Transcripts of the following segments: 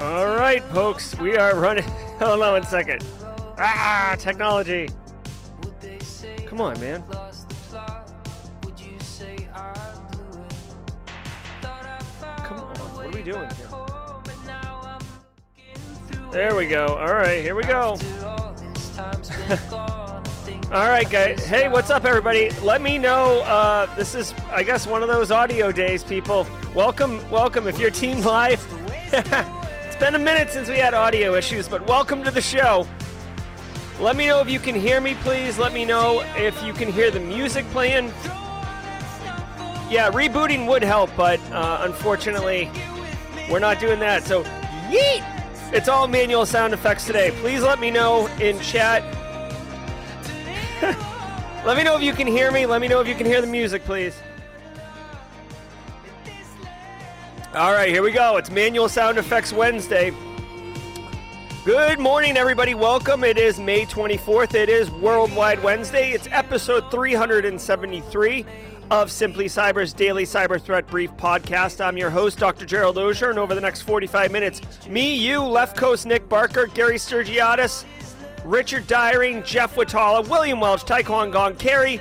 All right, folks, we are running. Hold on one second. Ah, technology. Come on, man. Come on, what are we doing here? There we go. All right, here we go. All right, guys. Hey, what's up, everybody? Let me know. Uh, this is, I guess, one of those audio days, people. Welcome, welcome. If you're Team Live, it's been a minute since we had audio issues, but welcome to the show. Let me know if you can hear me, please. Let me know if you can hear the music playing. Yeah, rebooting would help, but uh, unfortunately, we're not doing that. So, yeet! It's all manual sound effects today. Please let me know in chat. let me know if you can hear me. Let me know if you can hear the music, please. All right, here we go. It's Manual Sound Effects Wednesday. Good morning, everybody. Welcome. It is May 24th. It is Worldwide Wednesday. It's episode 373 of Simply Cyber's daily cyber threat brief podcast. I'm your host, Dr. Gerald Auger, and over the next 45 minutes, me, you, Left Coast Nick Barker, Gary Sturgiadis, Richard Dyring, Jeff Watala, William Welch, Taekwon Gong, Carey,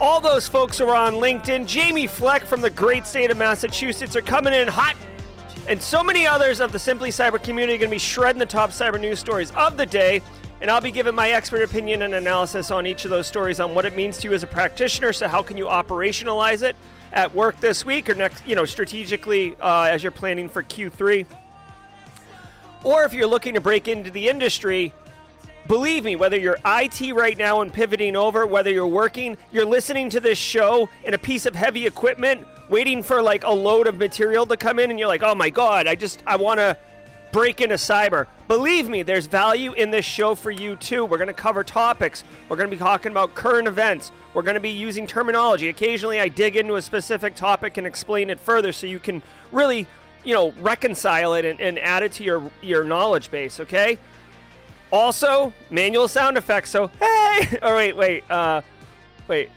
all those folks who are on LinkedIn. Jamie Fleck from the great state of Massachusetts are coming in hot. And so many others of the Simply Cyber community are going to be shredding the top cyber news stories of the day. And I'll be giving my expert opinion and analysis on each of those stories on what it means to you as a practitioner. So, how can you operationalize it at work this week or next, you know, strategically uh, as you're planning for Q3? Or if you're looking to break into the industry, Believe me, whether you're IT right now and pivoting over, whether you're working, you're listening to this show in a piece of heavy equipment, waiting for like a load of material to come in, and you're like, oh my God, I just, I want to break into cyber. Believe me, there's value in this show for you too. We're going to cover topics. We're going to be talking about current events. We're going to be using terminology. Occasionally, I dig into a specific topic and explain it further so you can really, you know, reconcile it and, and add it to your, your knowledge base, okay? Also, manual sound effects. So, hey! Oh, wait, wait, uh, wait.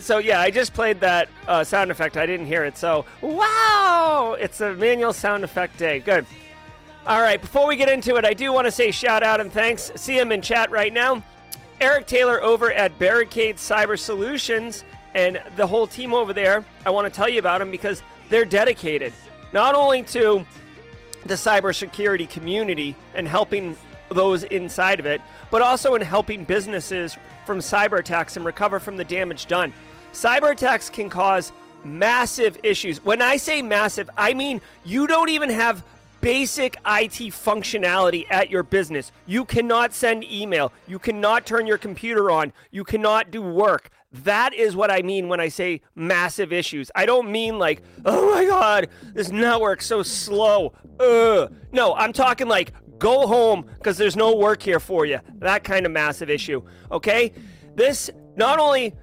So, yeah, I just played that uh, sound effect. I didn't hear it. So, wow! It's a manual sound effect day. Good. All right, before we get into it, I do want to say shout out and thanks. See him in chat right now. Eric Taylor over at Barricade Cyber Solutions and the whole team over there. I want to tell you about them because they're dedicated not only to the cybersecurity community and helping those inside of it, but also in helping businesses from cyber attacks and recover from the damage done. Cyber attacks can cause massive issues. When I say massive, I mean you don't even have basic IT functionality at your business. You cannot send email, you cannot turn your computer on, you cannot do work. That is what I mean when I say massive issues. I don't mean like, oh my god, this network's so slow. Ugh. No, I'm talking like Go home because there's no work here for you. That kind of massive issue. Okay? This not only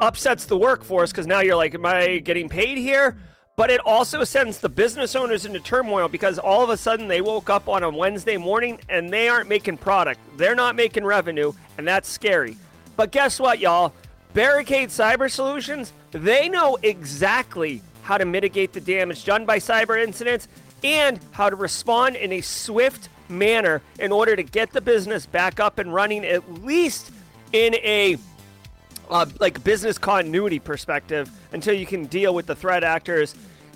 upsets the workforce because now you're like, am I getting paid here? But it also sends the business owners into turmoil because all of a sudden they woke up on a Wednesday morning and they aren't making product. They're not making revenue, and that's scary. But guess what, y'all? Barricade Cyber Solutions, they know exactly how to mitigate the damage done by cyber incidents and how to respond in a swift, manner in order to get the business back up and running at least in a uh, like business continuity perspective until you can deal with the threat actors.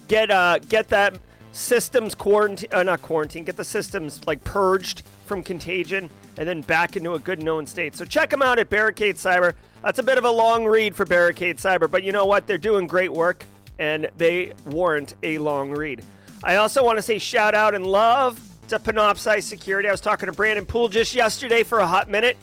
Get uh get that systems quarantine uh, not quarantine get the systems like purged from contagion and then back into a good known state. So check them out at barricade cyber. That's a bit of a long read for barricade cyber but you know what? They're doing great work and they warrant a long read. I also want to say shout out and love to Panoptcy Security. I was talking to Brandon Poole just yesterday for a hot minute.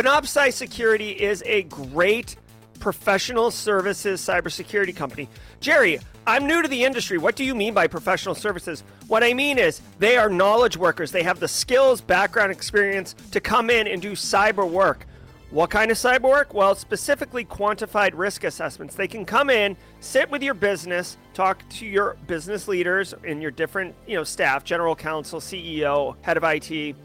Panoptcy Security is a great professional services cybersecurity company. Jerry, I'm new to the industry. What do you mean by professional services? What I mean is they are knowledge workers. They have the skills, background, experience to come in and do cyber work. What kind of cyber work? Well, specifically quantified risk assessments. They can come in, sit with your business, talk to your business leaders and your different, you know, staff, general counsel, CEO, head of IT,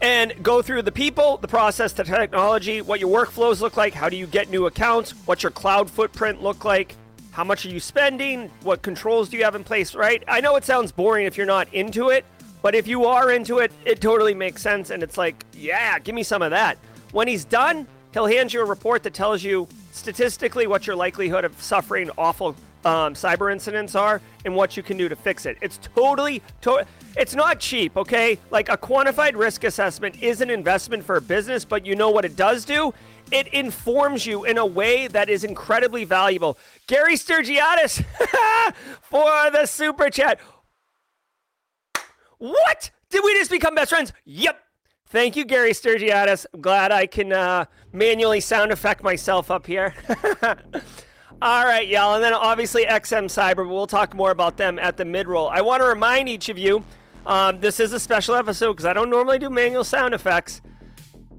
and go through the people, the process, the technology, what your workflows look like, how do you get new accounts, what's your cloud footprint look like, how much are you spending, what controls do you have in place, right? I know it sounds boring if you're not into it, but if you are into it, it totally makes sense. And it's like, yeah, give me some of that. When he's done, he'll hand you a report that tells you statistically what your likelihood of suffering awful um, cyber incidents are and what you can do to fix it. It's totally, to- it's not cheap, okay? Like a quantified risk assessment is an investment for a business, but you know what it does do? It informs you in a way that is incredibly valuable. Gary Sturgiadis for the super chat. What? Did we just become best friends? Yep. Thank you, Gary Sturgiadis. I'm glad I can uh, manually sound effect myself up here. All right, y'all. And then obviously XM Cyber, but we'll talk more about them at the mid roll. I want to remind each of you um, this is a special episode because I don't normally do manual sound effects.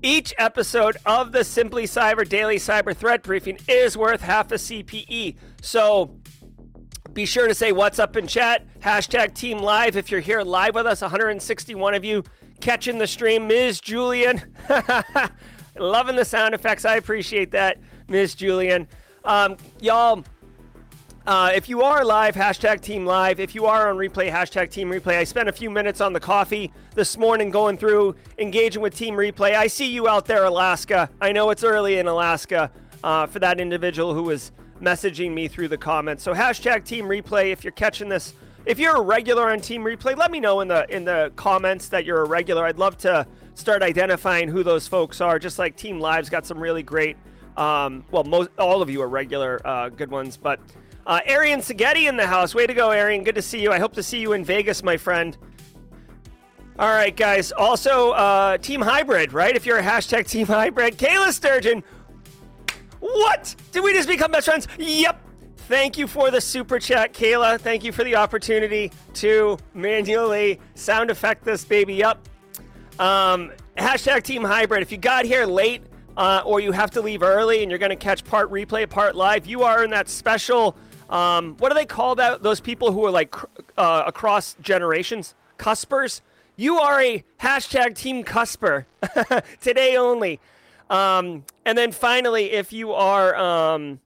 Each episode of the Simply Cyber Daily Cyber Threat Briefing is worth half a CPE. So be sure to say what's up in chat. Hashtag Team Live if you're here live with us. 161 of you catching the stream. Ms. Julian, loving the sound effects. I appreciate that, Ms. Julian. Um, y'all, uh, if you are live, hashtag Team Live. If you are on replay, hashtag Team Replay. I spent a few minutes on the coffee this morning going through, engaging with Team Replay. I see you out there, Alaska. I know it's early in Alaska uh, for that individual who was messaging me through the comments. So hashtag Team Replay if you're catching this. If you're a regular on Team Replay, let me know in the in the comments that you're a regular. I'd love to start identifying who those folks are. Just like Team Live's got some really great. Um, well, most all of you are regular, uh, good ones. But uh, Arian Saghetti in the house. Way to go, Arian. Good to see you. I hope to see you in Vegas, my friend. All right, guys. Also, uh, Team Hybrid, right? If you're a hashtag Team Hybrid, Kayla Sturgeon. What? Did we just become best friends? Yep. Thank you for the super chat, Kayla. Thank you for the opportunity to manually sound effect this baby up. Um, hashtag Team Hybrid. If you got here late uh, or you have to leave early and you're going to catch part replay, part live, you are in that special. Um, what do they call that? Those people who are like uh, across generations, cuspers. You are a hashtag Team Cusper today only. Um, and then finally, if you are um,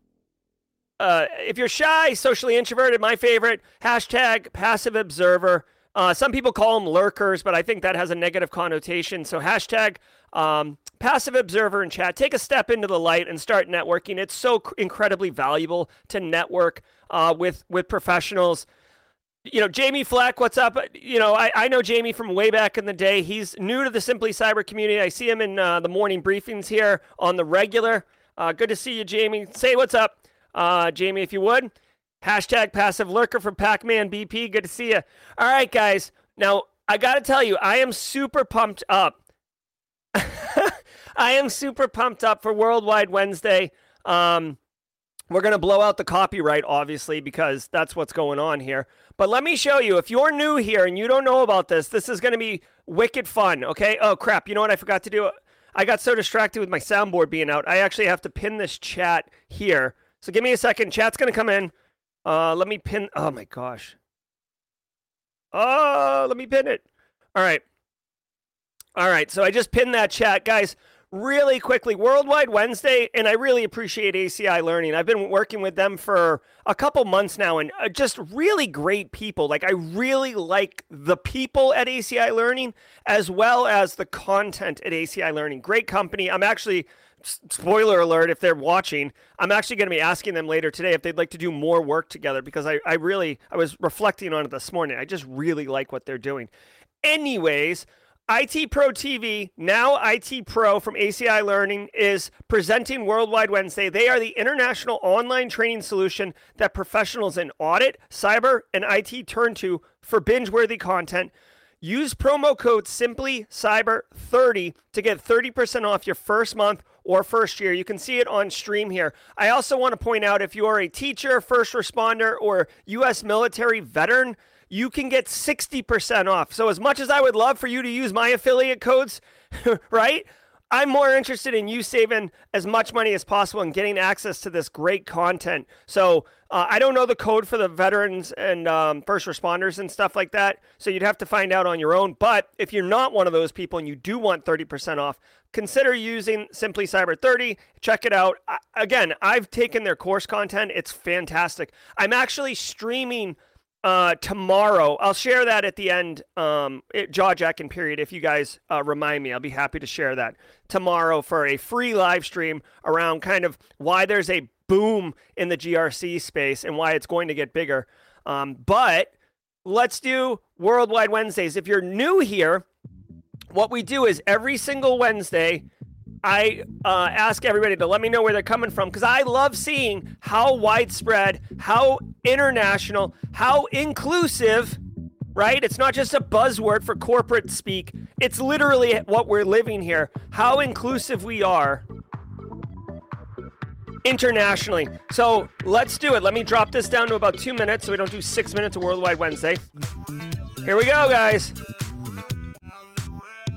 uh, if you're shy, socially introverted, my favorite hashtag passive observer. Uh, some people call them lurkers, but I think that has a negative connotation. So hashtag um, passive observer in chat. Take a step into the light and start networking. It's so cr- incredibly valuable to network uh, with with professionals you know, Jamie Fleck, what's up? You know, I, I know Jamie from way back in the day. He's new to the Simply Cyber community. I see him in uh, the morning briefings here on the regular. Uh, good to see you, Jamie. Say what's up, uh, Jamie, if you would. Hashtag passive lurker from Pac Man BP. Good to see you. All right, guys. Now, I got to tell you, I am super pumped up. I am super pumped up for Worldwide Wednesday. Um, we're going to blow out the copyright, obviously, because that's what's going on here. But let me show you. If you're new here and you don't know about this, this is going to be wicked fun, okay? Oh, crap. You know what I forgot to do? I got so distracted with my soundboard being out. I actually have to pin this chat here. So give me a second. Chat's going to come in. Uh, let me pin. Oh, my gosh. Oh, let me pin it. All right. All right. So I just pinned that chat. Guys, really quickly worldwide wednesday and i really appreciate aci learning. I've been working with them for a couple months now and uh, just really great people. Like i really like the people at aci learning as well as the content at aci learning. Great company. I'm actually spoiler alert if they're watching i'm actually going to be asking them later today if they'd like to do more work together because i, I really i was reflecting on it this morning. I just really like what they're doing. Anyways IT Pro TV, now IT Pro from ACI Learning, is presenting Worldwide Wednesday. They are the international online training solution that professionals in audit, cyber, and IT turn to for binge worthy content. Use promo code Simply Cyber 30 to get 30% off your first month or first year. You can see it on stream here. I also want to point out if you are a teacher, first responder, or U.S. military veteran, you can get 60% off. So, as much as I would love for you to use my affiliate codes, right? I'm more interested in you saving as much money as possible and getting access to this great content. So uh, I don't know the code for the veterans and um, first responders and stuff like that. So you'd have to find out on your own. But if you're not one of those people and you do want 30% off, consider using Simply Cyber 30. Check it out. I, again, I've taken their course content. It's fantastic. I'm actually streaming uh, tomorrow. I'll share that at the end, um, jaw jacking period. If you guys uh, remind me, I'll be happy to share that tomorrow for a free live stream around kind of why there's a boom in the GRC space and why it's going to get bigger. Um, but let's do Worldwide Wednesdays. If you're new here, what we do is every single Wednesday I uh, ask everybody to let me know where they're coming from because I love seeing how widespread, how international, how inclusive, right? It's not just a buzzword for corporate speak, it's literally what we're living here. How inclusive we are internationally. So let's do it. Let me drop this down to about two minutes so we don't do six minutes of Worldwide Wednesday. Here we go, guys.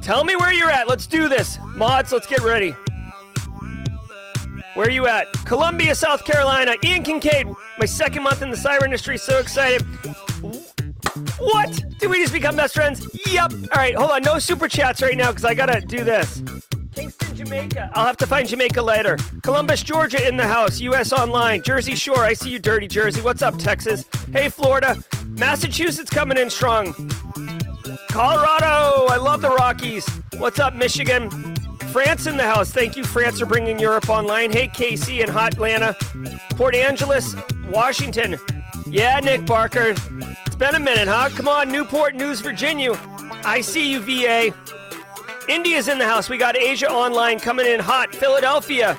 Tell me where you're at. Let's do this. Mods, let's get ready. Where are you at? Columbia, South Carolina. Ian Kincaid, my second month in the cyber industry. So excited. What? Did we just become best friends? Yep. All right, hold on. No super chats right now because I got to do this. Kingston, Jamaica. I'll have to find Jamaica later. Columbus, Georgia in the house. US Online. Jersey Shore. I see you, dirty Jersey. What's up, Texas? Hey, Florida. Massachusetts coming in strong. Colorado, I love the Rockies. What's up, Michigan? France in the house. Thank you, France, for bringing Europe online. Hey, Casey in Hot Atlanta. Port Angeles, Washington. Yeah, Nick Barker. It's been a minute, huh? Come on, Newport News, Virginia. I see you, VA. India's in the house. We got Asia Online coming in hot. Philadelphia,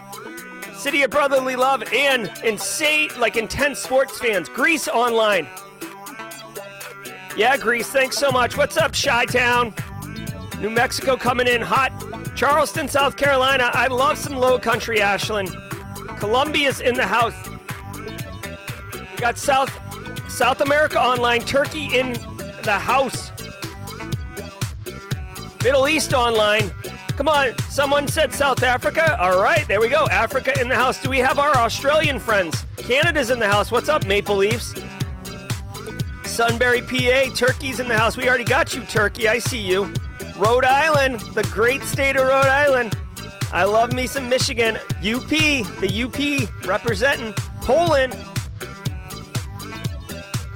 City of Brotherly Love, and insane, like intense sports fans. Greece Online. Yeah, Greece, thanks so much. What's up, Chi Town? New Mexico coming in hot. Charleston, South Carolina. I love some low country, Ashland. Colombia's in the house. We got South South America online. Turkey in the house. Middle East online. Come on, someone said South Africa. All right, there we go. Africa in the house. Do we have our Australian friends? Canada's in the house. What's up, Maple Leafs? Sunbury, PA. Turkey's in the house. We already got you, Turkey. I see you. Rhode Island, the great state of Rhode Island. I love me some Michigan. UP, the UP representing Poland.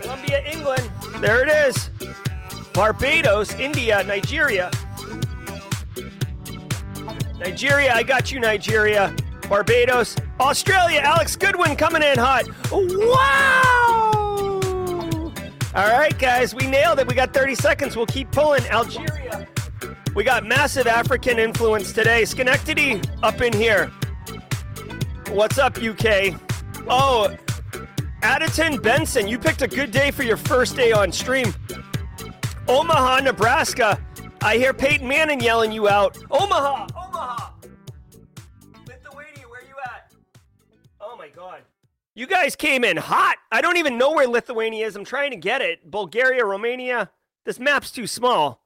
Columbia, England. There it is. Barbados, India, Nigeria. Nigeria, I got you, Nigeria. Barbados, Australia, Alex Goodwin coming in hot. Wow! All right, guys, we nailed it. We got 30 seconds. We'll keep pulling. Algeria. We got massive African influence today. Schenectady up in here. What's up, UK? Oh, Addison Benson, you picked a good day for your first day on stream. Omaha, Nebraska. I hear Peyton Manning yelling you out. Omaha, Omaha. Lithuania, where you at? Oh my God. You guys came in hot. I don't even know where Lithuania is. I'm trying to get it. Bulgaria, Romania. This map's too small.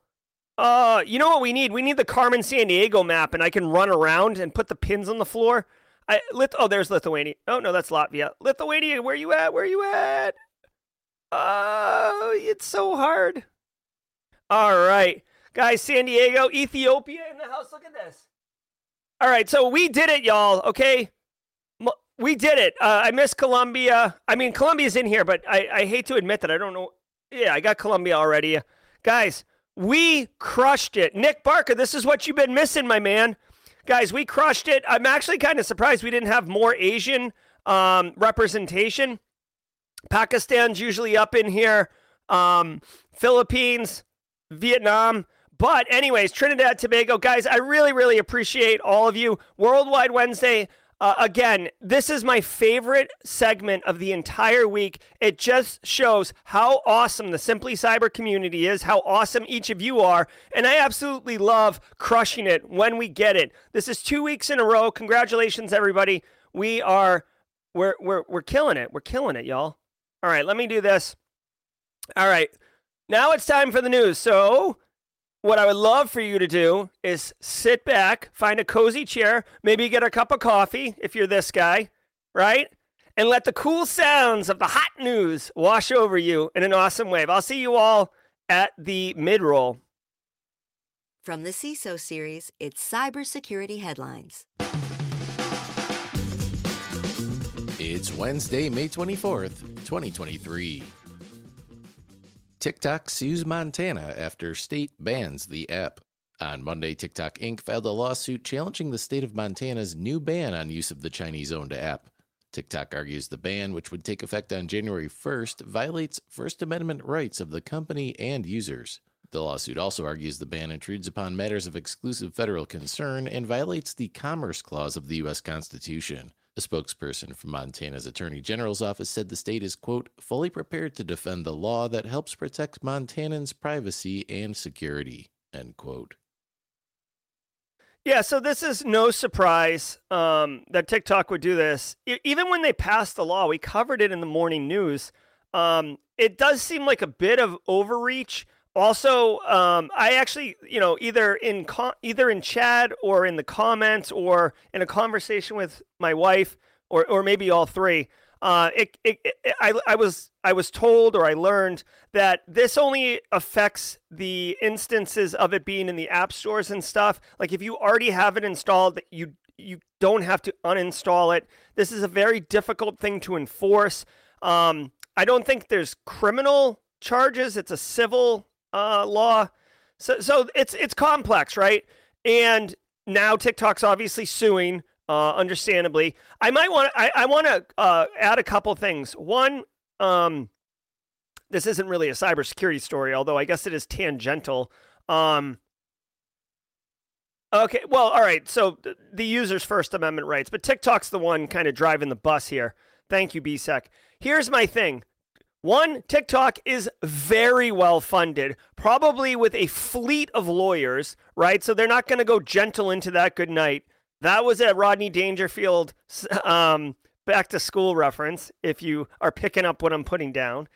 Uh, you know what we need? We need the Carmen Sandiego map, and I can run around and put the pins on the floor. I Lith- oh, there's Lithuania. Oh no, that's Latvia. Lithuania, where you at? Where you at? Oh, uh, it's so hard. All right, guys, San Diego, Ethiopia in the house. Look at this. All right, so we did it, y'all. Okay, we did it. Uh, I miss Columbia. I mean, Columbia's in here, but I, I hate to admit that I don't know. Yeah, I got Columbia already. Guys, we crushed it. Nick Barker, this is what you've been missing, my man. Guys, we crushed it. I'm actually kind of surprised we didn't have more Asian um, representation. Pakistan's usually up in here, um, Philippines, Vietnam. But, anyways, Trinidad, Tobago, guys, I really, really appreciate all of you. Worldwide Wednesday Uh, again, this is my favorite segment of the entire week. It just shows how awesome the Simply Cyber community is, how awesome each of you are, and I absolutely love crushing it when we get it. This is two weeks in a row. Congratulations, everybody. We are we're we're we're killing it. We're killing it, y'all. All right, let me do this. All right. Now it's time for the news. So what I would love for you to do is sit back, find a cozy chair, maybe get a cup of coffee if you're this guy, right? And let the cool sounds of the hot news wash over you in an awesome wave. I'll see you all at the mid roll. From the CISO series, it's Cybersecurity Headlines. It's Wednesday, May 24th, 2023. TikTok sues Montana after state bans the app. On Monday, TikTok Inc. filed a lawsuit challenging the state of Montana's new ban on use of the Chinese owned app. TikTok argues the ban, which would take effect on January 1st, violates First Amendment rights of the company and users. The lawsuit also argues the ban intrudes upon matters of exclusive federal concern and violates the Commerce Clause of the U.S. Constitution. A spokesperson from Montana's Attorney General's office said the state is, quote, fully prepared to defend the law that helps protect Montanans' privacy and security, end quote. Yeah, so this is no surprise um, that TikTok would do this. even when they passed the law, we covered it in the morning news. Um, it does seem like a bit of overreach also um, i actually you know either in co- either in chat or in the comments or in a conversation with my wife or or maybe all three uh, it, it, it, I, I was I was told or I learned that this only affects the instances of it being in the app stores and stuff. Like if you already have it installed, you you don't have to uninstall it. This is a very difficult thing to enforce. Um, I don't think there's criminal charges. It's a civil uh, law. So so it's it's complex, right? And now TikTok's obviously suing, uh, understandably. I might want I, I want to uh, add a couple things. One, um, this isn't really a cybersecurity story, although I guess it is tangential. Um, okay, well, all right. So the user's First Amendment rights, but TikTok's the one kind of driving the bus here. Thank you, BSEC. Here's my thing. One, TikTok is very well funded, probably with a fleet of lawyers, right? So they're not going to go gentle into that good night. That was a Rodney Dangerfield um, back to school reference, if you are picking up what I'm putting down.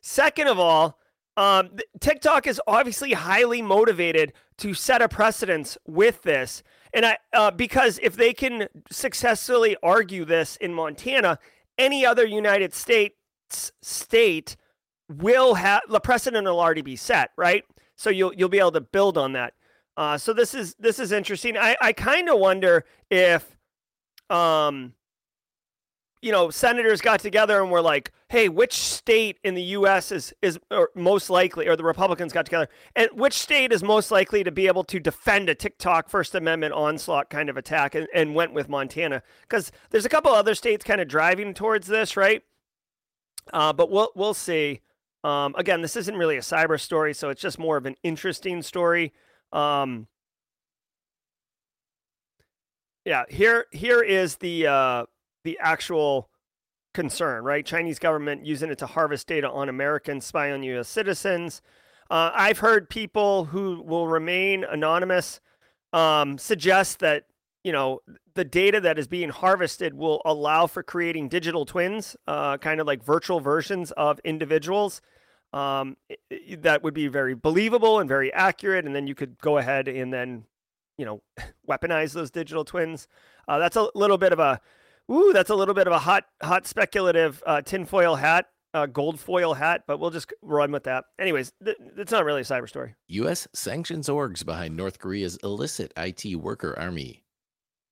Second of all, um, TikTok is obviously highly motivated to set a precedence with this. And I, uh, because if they can successfully argue this in Montana, any other United State state will have the precedent will already be set, right? So you'll you'll be able to build on that. Uh, so this is this is interesting. I I kind of wonder if, um, you know, senators got together and were like, "Hey, which state in the U.S. is is most likely?" Or the Republicans got together, and which state is most likely to be able to defend a TikTok First Amendment onslaught kind of attack, and, and went with Montana because there's a couple other states kind of driving towards this, right? Uh, but we'll we'll see. Um, again, this isn't really a cyber story, so it's just more of an interesting story. Um, yeah, here here is the uh, the actual concern, right? Chinese government using it to harvest data on Americans, spy on U.S. citizens. Uh, I've heard people who will remain anonymous um, suggest that you know the data that is being harvested will allow for creating digital twins, uh, kind of like virtual versions of individuals. Um, that would be very believable and very accurate, and then you could go ahead and then, you know, weaponize those digital twins. Uh, that's a little bit of a, ooh, that's a little bit of a hot, hot speculative uh, tinfoil hat uh, gold foil hat, but we'll just run with that. Anyways, th- it's not really a cyber story. U.S. sanctions orgs behind North Korea's illicit IT worker army.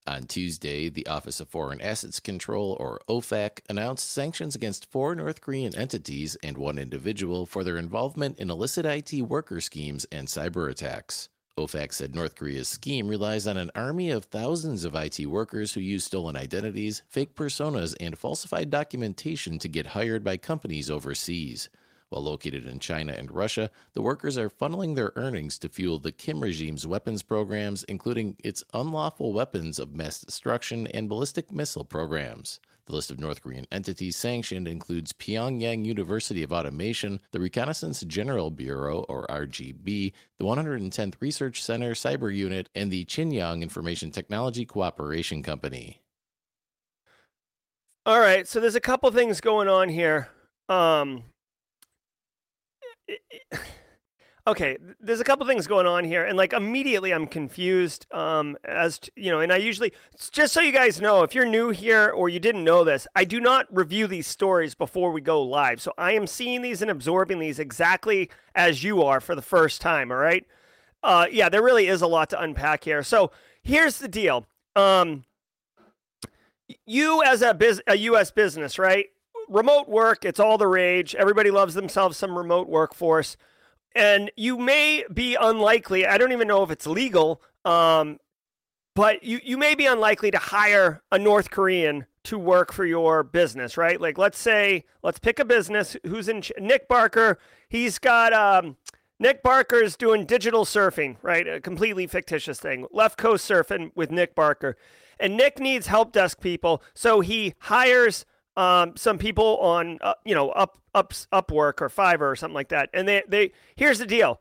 On Tuesday, the Office of Foreign Assets Control, or OFAC, announced sanctions against four North Korean entities and one individual for their involvement in illicit IT worker schemes and cyber attacks. OFAC said North Korea's scheme relies on an army of thousands of IT workers who use stolen identities, fake personas, and falsified documentation to get hired by companies overseas. While located in China and Russia, the workers are funneling their earnings to fuel the Kim regime's weapons programs, including its unlawful weapons of mass destruction and ballistic missile programs. The list of North Korean entities sanctioned includes Pyongyang University of Automation, the Reconnaissance General Bureau, or RGB, the 110th Research Center Cyber Unit, and the Chinyong Information Technology Cooperation Company. All right, so there's a couple things going on here. Um, okay, there's a couple things going on here, and like immediately I'm confused. Um, as to, you know, and I usually just so you guys know, if you're new here or you didn't know this, I do not review these stories before we go live. So I am seeing these and absorbing these exactly as you are for the first time. All right. Uh, yeah, there really is a lot to unpack here. So here's the deal. Um, you as a biz, a U.S. business, right? Remote work, it's all the rage. Everybody loves themselves some remote workforce and you may be unlikely. I don't even know if it's legal, um, but you you may be unlikely to hire a North Korean to work for your business, right? Like, let's say, let's pick a business who's in Nick Barker. He's got um, Nick Barker's doing digital surfing, right? A completely fictitious thing. Left Coast surfing with Nick Barker. And Nick needs help desk people, so he hires um, some people on uh, you know up up Upwork or Fiverr or something like that. And they they here's the deal.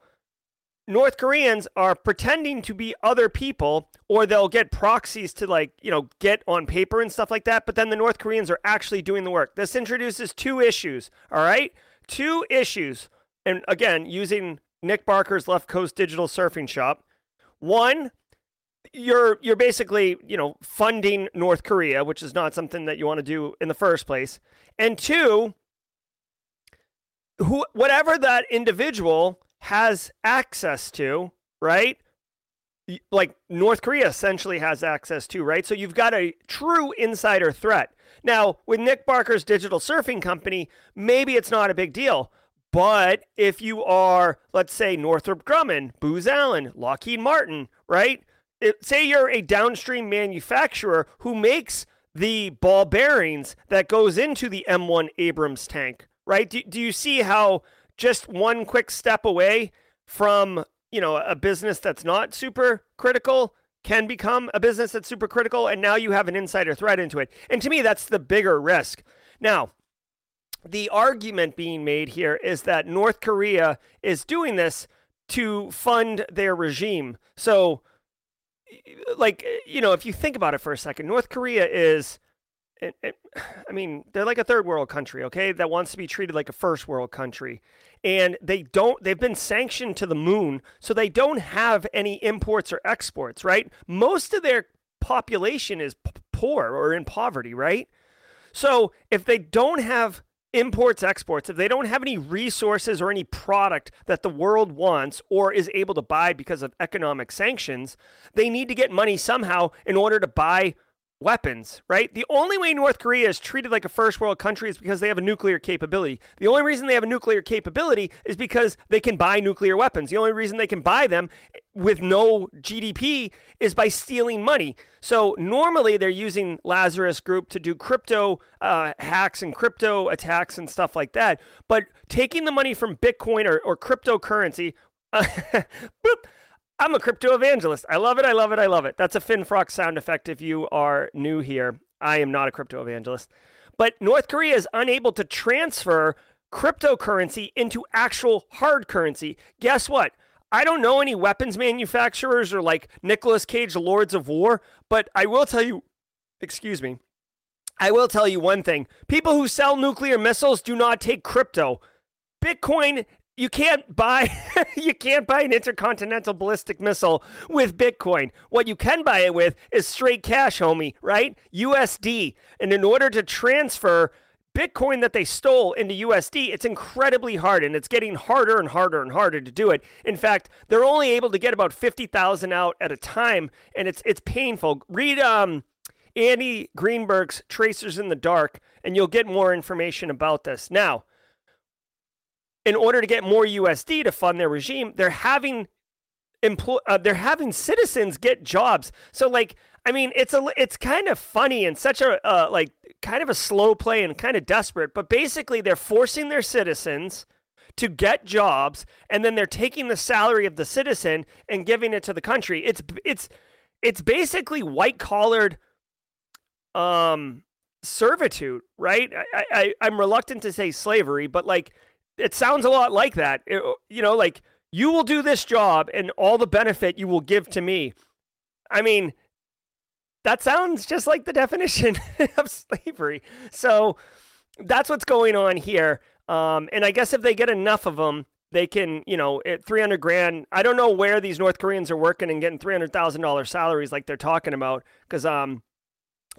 North Koreans are pretending to be other people, or they'll get proxies to like, you know, get on paper and stuff like that. But then the North Koreans are actually doing the work. This introduces two issues. All right. Two issues. And again, using Nick Barker's Left Coast Digital Surfing Shop. One, you're you're basically you know funding North Korea, which is not something that you want to do in the first place. And two, who whatever that individual has access to, right? Like North Korea essentially has access to, right? So you've got a true insider threat. Now, with Nick Barker's digital surfing company, maybe it's not a big deal. But if you are, let's say, Northrop Grumman, Booz Allen, Lockheed Martin, right? It, say you're a downstream manufacturer who makes the ball bearings that goes into the M1 Abrams tank, right? Do, do you see how just one quick step away from, you know, a business that's not super critical can become a business that's super critical and now you have an insider threat into it. And to me that's the bigger risk. Now, the argument being made here is that North Korea is doing this to fund their regime. So like you know if you think about it for a second north korea is it, it, i mean they're like a third world country okay that wants to be treated like a first world country. And they don't they've been sanctioned to the moon so they don't have any imports or exports right? Most of their population is p- poor or in poverty right? So if they don't have imports, exports, if they don't have any resources or any product that the world wants or is able to buy because of economic sanctions, they need to get money somehow in order to buy weapons, right? The only way North Korea is treated like a first world country is because they have a nuclear capability. The only reason they have a nuclear capability is because they can buy nuclear weapons. The only reason they can buy them with no GDP is by stealing money. So normally they're using Lazarus Group to do crypto uh, hacks and crypto attacks and stuff like that. But taking the money from Bitcoin or, or cryptocurrency, uh, boop, I'm a crypto evangelist. I love it. I love it. I love it. That's a FinFrock sound effect if you are new here. I am not a crypto evangelist. But North Korea is unable to transfer cryptocurrency into actual hard currency. Guess what? I don't know any weapons manufacturers or like Nicolas Cage Lords of War, but I will tell you, excuse me, I will tell you one thing. People who sell nuclear missiles do not take crypto. Bitcoin you can't buy you can't buy an intercontinental ballistic missile with Bitcoin. What you can buy it with is straight cash, homie, right? USD. And in order to transfer Bitcoin that they stole into USD, it's incredibly hard and it's getting harder and harder and harder to do it. In fact, they're only able to get about 50,000 out at a time and it's it's painful. Read um Andy Greenberg's Tracers in the Dark and you'll get more information about this. Now, in order to get more USD to fund their regime, they're having uh, they're having citizens get jobs. So like I mean, it's a it's kind of funny and such a uh, like kind of a slow play and kind of desperate, but basically they're forcing their citizens to get jobs, and then they're taking the salary of the citizen and giving it to the country. It's it's it's basically white collared um servitude, right? I, I I'm reluctant to say slavery, but like it sounds a lot like that. It, you know, like you will do this job and all the benefit you will give to me. I mean, that sounds just like the definition of slavery. So that's what's going on here. Um, and I guess if they get enough of them, they can, you know, at 300 grand. I don't know where these North Koreans are working and getting $300,000 salaries like they're talking about. Cause, um,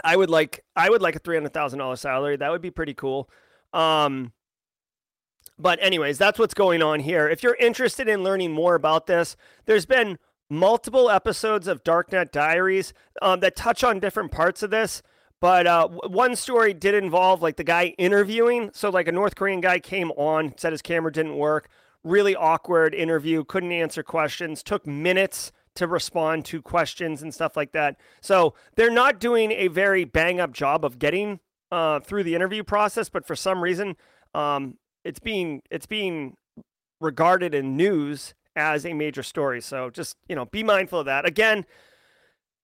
I would like, I would like a $300,000 salary. That would be pretty cool. Um, but anyways, that's what's going on here. If you're interested in learning more about this, there's been multiple episodes of Darknet Diaries um, that touch on different parts of this. But uh, one story did involve like the guy interviewing. So like a North Korean guy came on, said his camera didn't work. Really awkward interview, couldn't answer questions, took minutes to respond to questions and stuff like that. So they're not doing a very bang up job of getting uh, through the interview process, but for some reason, um, it's being it's being regarded in news as a major story. So just, you know, be mindful of that. Again,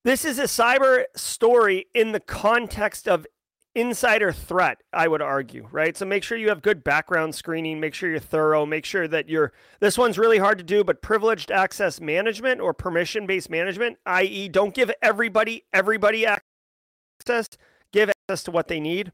this is a cyber story in the context of insider threat, I would argue, right? So make sure you have good background screening, make sure you're thorough, make sure that you're this one's really hard to do, but privileged access management or permission-based management, i.e., don't give everybody everybody access, give access to what they need.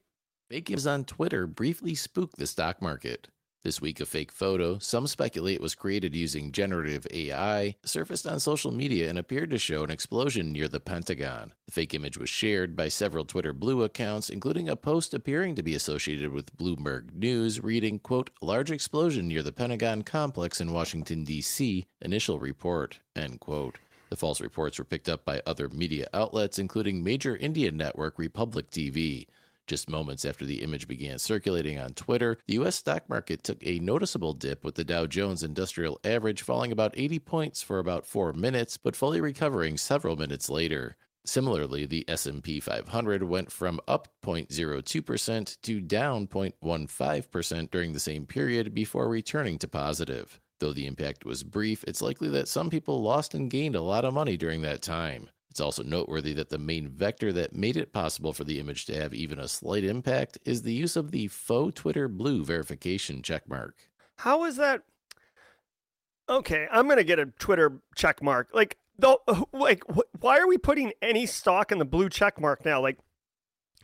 Fake news on Twitter briefly spooked the stock market. This week, a fake photo, some speculate was created using generative AI, surfaced on social media and appeared to show an explosion near the Pentagon. The fake image was shared by several Twitter Blue accounts, including a post appearing to be associated with Bloomberg News, reading, quote, large explosion near the Pentagon complex in Washington, D.C., initial report, end quote. The false reports were picked up by other media outlets, including major Indian network Republic TV. Just moments after the image began circulating on Twitter, the U.S. stock market took a noticeable dip with the Dow Jones Industrial Average falling about 80 points for about 4 minutes, but fully recovering several minutes later. Similarly, the S&P 500 went from up 0.02% to down 0.15% during the same period before returning to positive. Though the impact was brief, it's likely that some people lost and gained a lot of money during that time. It's also noteworthy that the main vector that made it possible for the image to have even a slight impact is the use of the faux Twitter blue verification checkmark. How is that? Okay, I'm gonna get a Twitter checkmark. Like, though, like, why are we putting any stock in the blue checkmark now? Like,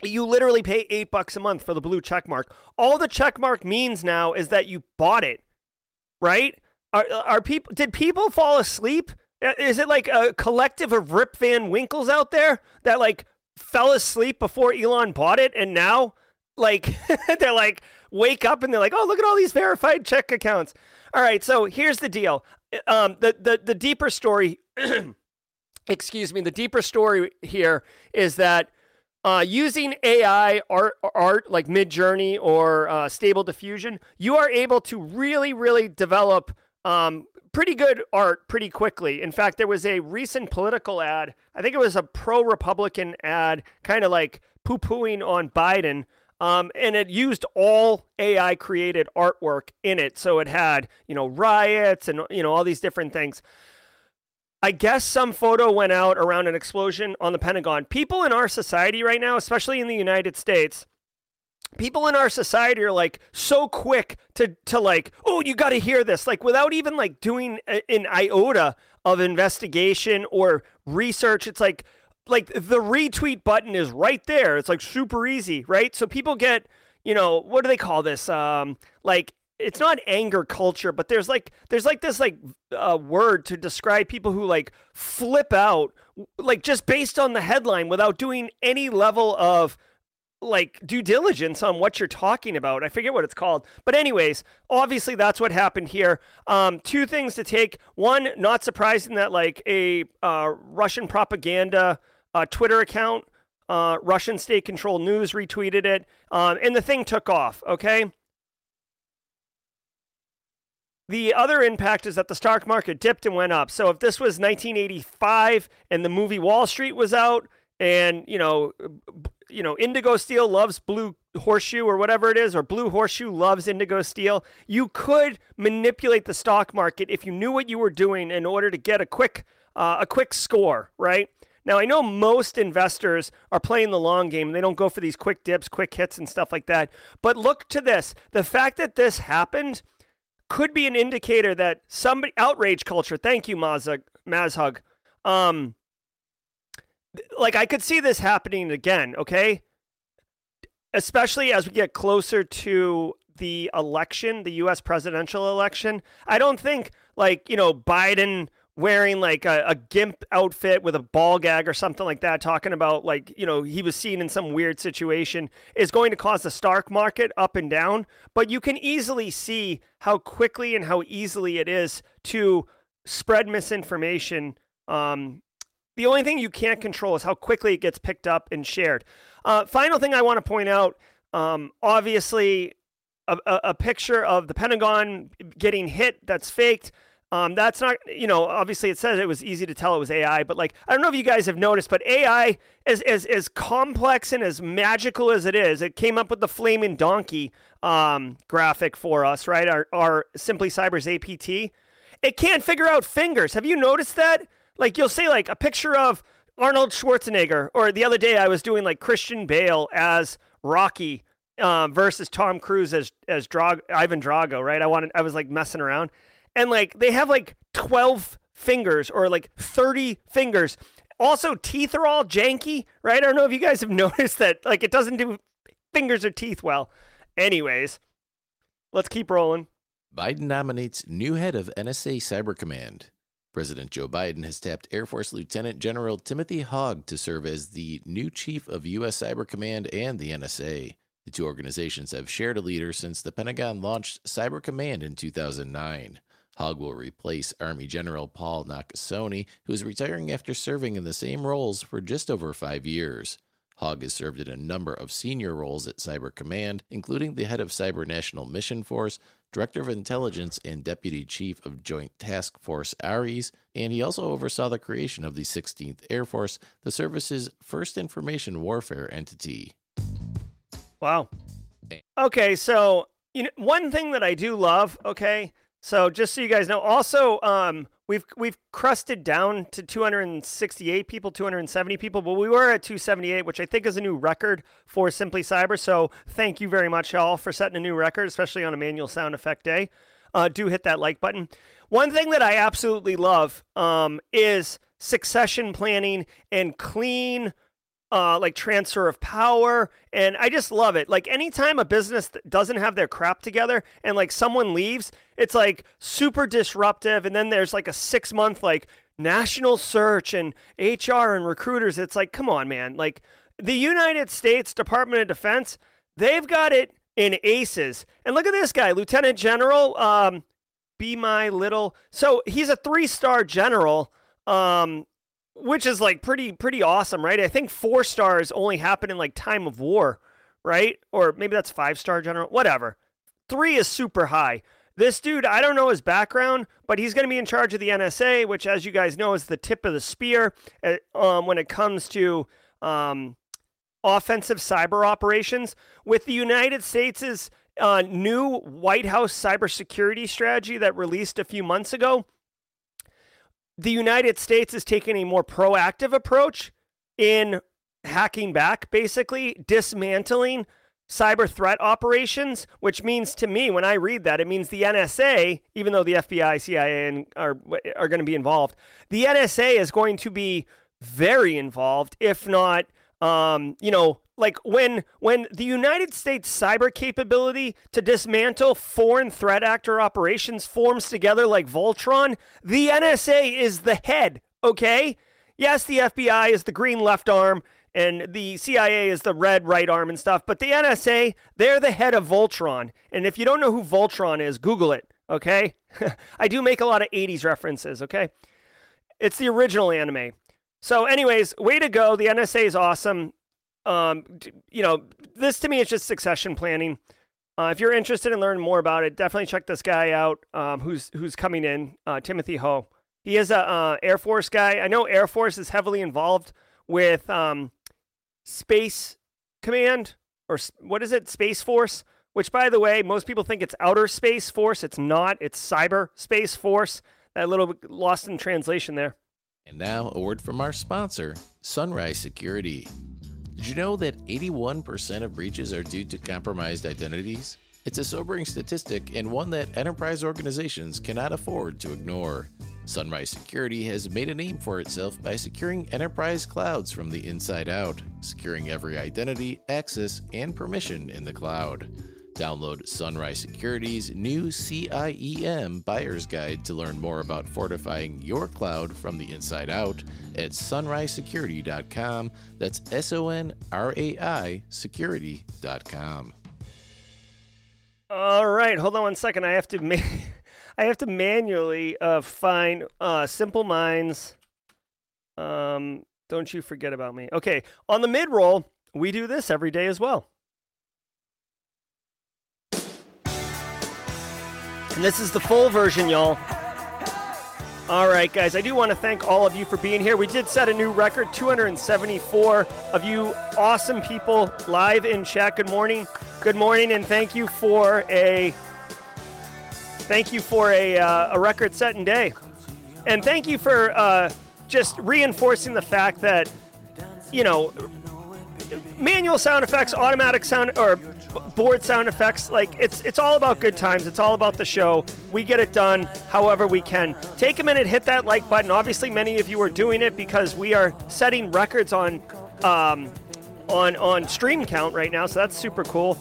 you literally pay eight bucks a month for the blue checkmark. All the checkmark means now is that you bought it, right? Are, are people? Did people fall asleep is it like a collective of Rip Van Winkles out there that like fell asleep before Elon bought it and now like they're like wake up and they're like, oh look at all these verified check accounts. All right, so here's the deal. Um, the the the deeper story, excuse me, the deeper story here is that uh, using AI art, art like Midjourney or uh, Stable Diffusion, you are able to really, really develop um, pretty good art pretty quickly. In fact, there was a recent political ad. I think it was a pro Republican ad, kind of like poo pooing on Biden. Um, and it used all AI created artwork in it. So it had, you know, riots and, you know, all these different things. I guess some photo went out around an explosion on the Pentagon. People in our society right now, especially in the United States, people in our society are like so quick to to like oh you got to hear this like without even like doing a, an iota of investigation or research it's like like the retweet button is right there. It's like super easy right? So people get you know what do they call this? Um like it's not anger culture but there's like there's like this like uh, word to describe people who like flip out like just based on the headline without doing any level of like due diligence on what you're talking about. I forget what it's called. But anyways, obviously that's what happened here. Um, two things to take. One, not surprising that like a uh, Russian propaganda uh, Twitter account, uh, Russian state controlled news retweeted it, um, and the thing took off. Okay. The other impact is that the stock market dipped and went up. So if this was 1985 and the movie Wall Street was out, and you know you know, Indigo Steel loves blue horseshoe or whatever it is, or blue horseshoe loves indigo steel. You could manipulate the stock market if you knew what you were doing in order to get a quick uh, a quick score, right? Now I know most investors are playing the long game. They don't go for these quick dips, quick hits, and stuff like that. But look to this: the fact that this happened could be an indicator that somebody outrage culture. Thank you, Mazhug. Mazhug. Um, like I could see this happening again. Okay, especially as we get closer to the election, the U.S. presidential election. I don't think like you know Biden wearing like a, a, gimp outfit with a ball gag or something like that, talking about like, you know, he was seen in some weird situation, is going to cause the stock market up and down. But you can easily see how quickly and how easily it is to spread misinformation. Um, the only thing you can't control is how quickly it gets picked up and shared. Uh, final thing I want to point out um, obviously, a, a, a picture of the Pentagon getting hit that's faked. Um, that's not, you know, obviously it says it was easy to tell it was AI, but like, I don't know if you guys have noticed, but AI, as, as, as complex and as magical as it is, it came up with the flaming donkey um, graphic for us, right? Our, our Simply Cyber's APT. It can't figure out fingers. Have you noticed that? Like, you'll say, like, a picture of Arnold Schwarzenegger, or the other day I was doing like Christian Bale as Rocky um, versus Tom Cruise as as Ivan Drago, right? I wanted, I was like messing around and like they have like 12 fingers or like 30 fingers. Also, teeth are all janky, right? I don't know if you guys have noticed that like it doesn't do fingers or teeth well. Anyways, let's keep rolling. Biden nominates new head of NSA Cyber Command. President Joe Biden has tapped Air Force Lieutenant General Timothy Haugh to serve as the new chief of U.S. Cyber Command and the NSA. The two organizations have shared a leader since the Pentagon launched Cyber Command in 2009. Haugh will replace Army General Paul Nakasone, who is retiring after serving in the same roles for just over five years. Haugh has served in a number of senior roles at Cyber Command, including the head of Cyber National Mission Force, Director of Intelligence, and Deputy Chief of Joint Task Force ARES, and he also oversaw the creation of the 16th Air Force, the service's first information warfare entity. Wow. Okay, so you know one thing that I do love, okay, so just so you guys know, also um, we've we've crusted down to 268 people, 270 people, but we were at 278, which I think is a new record for Simply Cyber. So thank you very much, y'all, for setting a new record, especially on a manual sound effect day. Uh, do hit that like button. One thing that I absolutely love um, is succession planning and clean uh, like transfer of power. And I just love it. Like anytime a business doesn't have their crap together and like someone leaves, it's like super disruptive. And then there's like a six month like national search and HR and recruiters. It's like, come on, man. Like the United States Department of Defense, they've got it in aces. And look at this guy, Lieutenant General. Um, be my little. So he's a three star general. Um, which is like pretty pretty awesome, right? I think four stars only happen in like time of war, right? Or maybe that's five star general, whatever. Three is super high. This dude, I don't know his background, but he's going to be in charge of the NSA, which, as you guys know, is the tip of the spear uh, um, when it comes to um, offensive cyber operations. With the United States' uh, new White House cybersecurity strategy that released a few months ago, the United States is taking a more proactive approach in hacking back, basically dismantling cyber threat operations, which means to me, when I read that, it means the NSA, even though the FBI, CIA and are, are going to be involved, the NSA is going to be very involved, if not, um, you know, like when when the United States cyber capability to dismantle foreign threat actor operations forms together like Voltron, the NSA is the head, okay? Yes, the FBI is the green left arm and the CIA is the red right arm and stuff, but the NSA, they're the head of Voltron. And if you don't know who Voltron is, Google it, okay? I do make a lot of 80s references, okay? It's the original anime. So, anyways, way to go. The NSA is awesome um, you know, this to me is just succession planning. Uh, if you're interested in learning more about it, definitely check this guy out. Um, who's who's coming in, uh, Timothy Haugh. He is a uh, Air Force guy. I know Air Force is heavily involved with um, Space Command. or what is it, Space Force? Which, by the way, most people think it's Outer Space Force. It's not. It's Cyber Space Force. That little lost in translation there. And now, a word from our sponsor, Sonrai Security. Did you know that 81% of breaches are due to compromised identities? It's a sobering statistic and one that enterprise organizations cannot afford to ignore. Sonrai Security has made a name for itself by securing enterprise clouds from the inside out, securing every identity, access, and permission in the cloud. Download Sonrai Security's new CIEM Buyer's Guide to learn more about fortifying your cloud from the inside out at sonraisecurity.com. That's S O N R A I security.com. All right, hold on one second. I have to ma- I have to manually uh, find uh, Simple Minds. Um, don't you forget about me. Okay, on the mid roll, we do this every day as well. And this is the full version, y'all. All right, guys, I do want to thank all of you for being here. We did set a new record 274 of you awesome people live in chat. Good morning. Good morning, and thank you for a. Thank you for a, uh, a record setting day. And thank you for uh, just reinforcing the fact that, you know, manual sound effects, automatic sound, or board sound effects. Like it's it's all about good times. It's all about the show. We get it done however we can. Take a minute, hit that like button. Obviously, many of you are doing it because we are setting records on um, on on stream count right now. So that's super cool.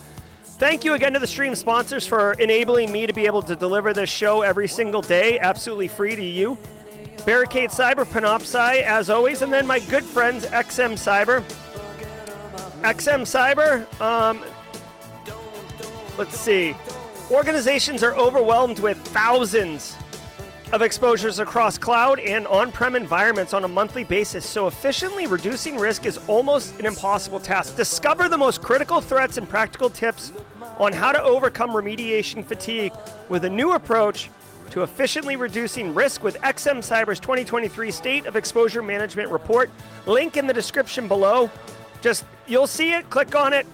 Thank you again to the stream sponsors for enabling me to be able to deliver this show every single day, absolutely free to you. Barricade Cyber, Panoptcy, as always, and then my good friends XM Cyber. XM Cyber, um, let's see. Organizations are overwhelmed with thousands of exposures across cloud and on prem environments on a monthly basis, so efficiently reducing risk is almost an impossible task. Discover the most critical threats and practical tips on how to overcome remediation fatigue with a new approach to efficiently reducing risk with XM Cyber's 2023 State of Exposure Management Report. Link in the description below. Just you'll see it, click on it,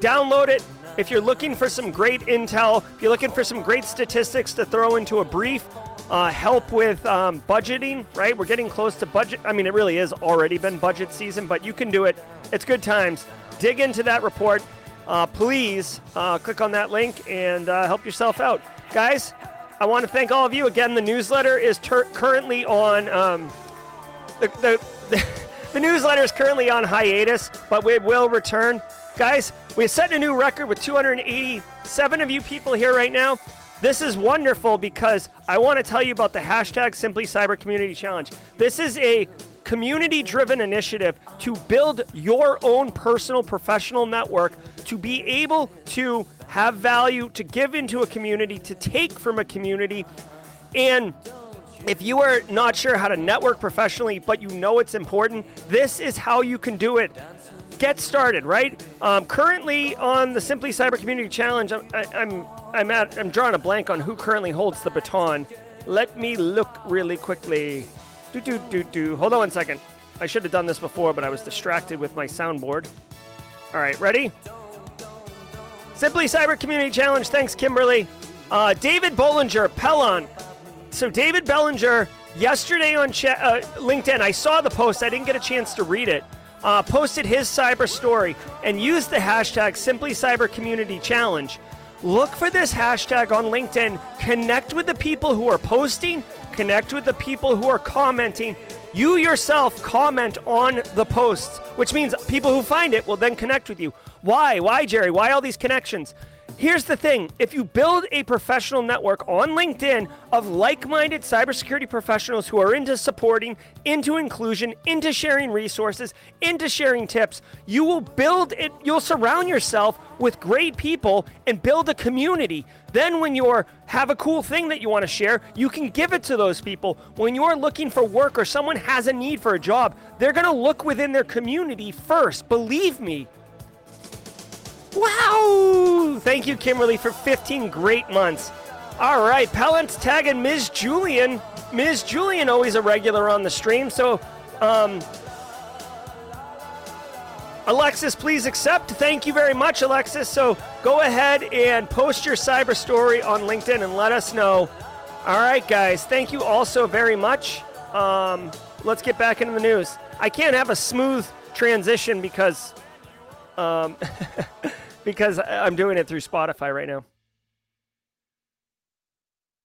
download it. If you're looking for some great intel, if you're looking for some great statistics to throw into a brief, uh, help with um, budgeting, right? We're getting close to budget. I mean, it really is already been budget season, but you can do it. It's good times. Dig into that report. Uh, please uh, click on that link and uh, help yourself out. Guys, I want to thank all of you. Again, the newsletter is ter- currently on. Um, the, the, the, the newsletter is currently on hiatus, but we will return. Guys, we set a new record with 287 of you people here right now. This is wonderful because I want to tell you about the hashtag Simply Cyber Community Challenge. This is a community driven initiative to build your own personal professional network to be able to have value, to give into a community, to take from a community. And if you are not sure how to network professionally, but you know it's important, this is how you can do it. Get started, right? Um, currently on the Simply Cyber Community Challenge, I'm, I, I'm I'm at I'm drawing a blank on who currently holds the baton. Let me look really quickly. Do do do do. Hold on one second. I should have done this before, but I was distracted with my soundboard. All right, ready? Simply Cyber Community Challenge. Thanks, Kimberly. Uh, David Bollinger, Pelon. So David Bellinger, yesterday on cha- uh, LinkedIn, I saw the post. I didn't get a chance to read it. Uh, posted his cyber story and used the hashtag Simply Cyber Community Challenge. Look for this hashtag on LinkedIn. Connect with the people who are posting. Connect with the people who are commenting. You yourself comment on the posts, which means people who find it will then connect with you. Why? Why, Jerry? Why all these connections? Here's the thing if you build a professional network on LinkedIn of like minded cybersecurity professionals who are into supporting, into inclusion, into sharing resources, into sharing tips, you will build it, you'll surround yourself with great people and build a community. Then, when you have a cool thing that you want to share, you can give it to those people. When you're looking for work or someone has a need for a job, they're going to look within their community first. Believe me. Thank you, Kimberly, for 15 great months. All right, Pellant's tagging Ms. Julian. Ms. Julian, always a regular on the stream. So, um, Alexis, please accept. Thank you very much, Alexis. So go ahead and post your cyber story on LinkedIn and let us know. All right, guys. Thank you also very much. Um, let's get back into the news. I can't have a smooth transition because um, because I'm doing it through Spotify right now.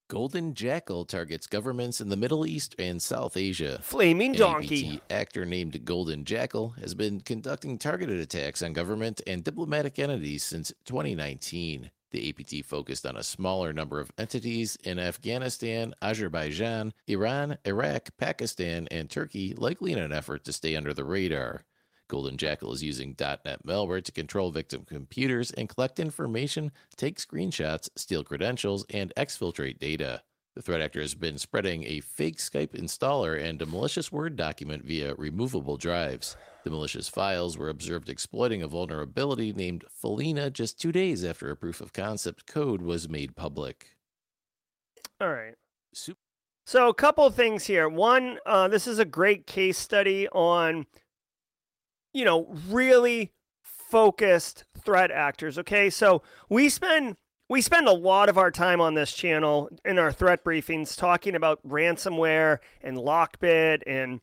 Golden Jackal targets governments in the Middle East and South Asia. Flaming donkey. APT actor named Golden Jackal has been conducting targeted attacks on government and diplomatic entities since 2019. The APT focused on a smaller number of entities in Afghanistan, Azerbaijan, Iran, Iraq, Pakistan, and Turkey, likely in an effort to stay under the radar. Golden Jackal is using .NET malware to control victim computers and collect information, take screenshots, steal credentials, and exfiltrate data. The threat actor has been spreading a fake Skype installer and a malicious Word document via removable drives. The malicious files were observed exploiting a vulnerability named Follina just two days after a proof of concept code was made public. All right. So, a couple of things here. One, uh, this is a great case study on, you know, really focused threat actors. Okay, so we spend we spend a lot of our time on this channel in our threat briefings talking about ransomware and Lockbit and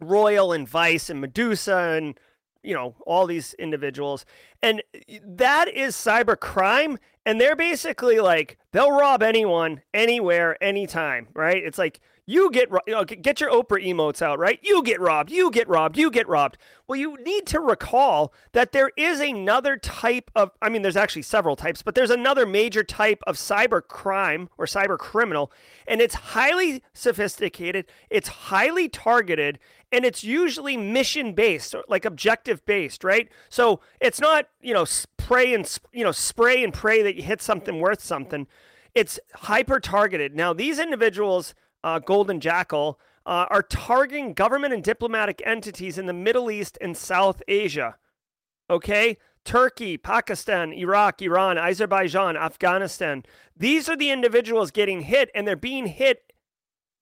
Royal and Vice and Medusa and you know all these individuals and that is cyber crime and they're basically like they'll rob anyone anywhere anytime right? It's like you get you know, get get your oprah emotes out right? You get robbed you get robbed you get robbed. Well you need to recall that there is another type of i mean there's actually several types but there's another major type of cyber crime or cyber criminal and it's highly sophisticated it's highly targeted and it's usually mission based or like objective based right? So it's not you know spray and you know spray and pray that you hit something worth something. It's hyper targeted now these individuals uh, golden jackal uh, are targeting government and diplomatic entities in the middle east and south asia okay? Turkey pakistan iraq iran azerbaijan afghanistan. These are the individuals getting hit and they're being hit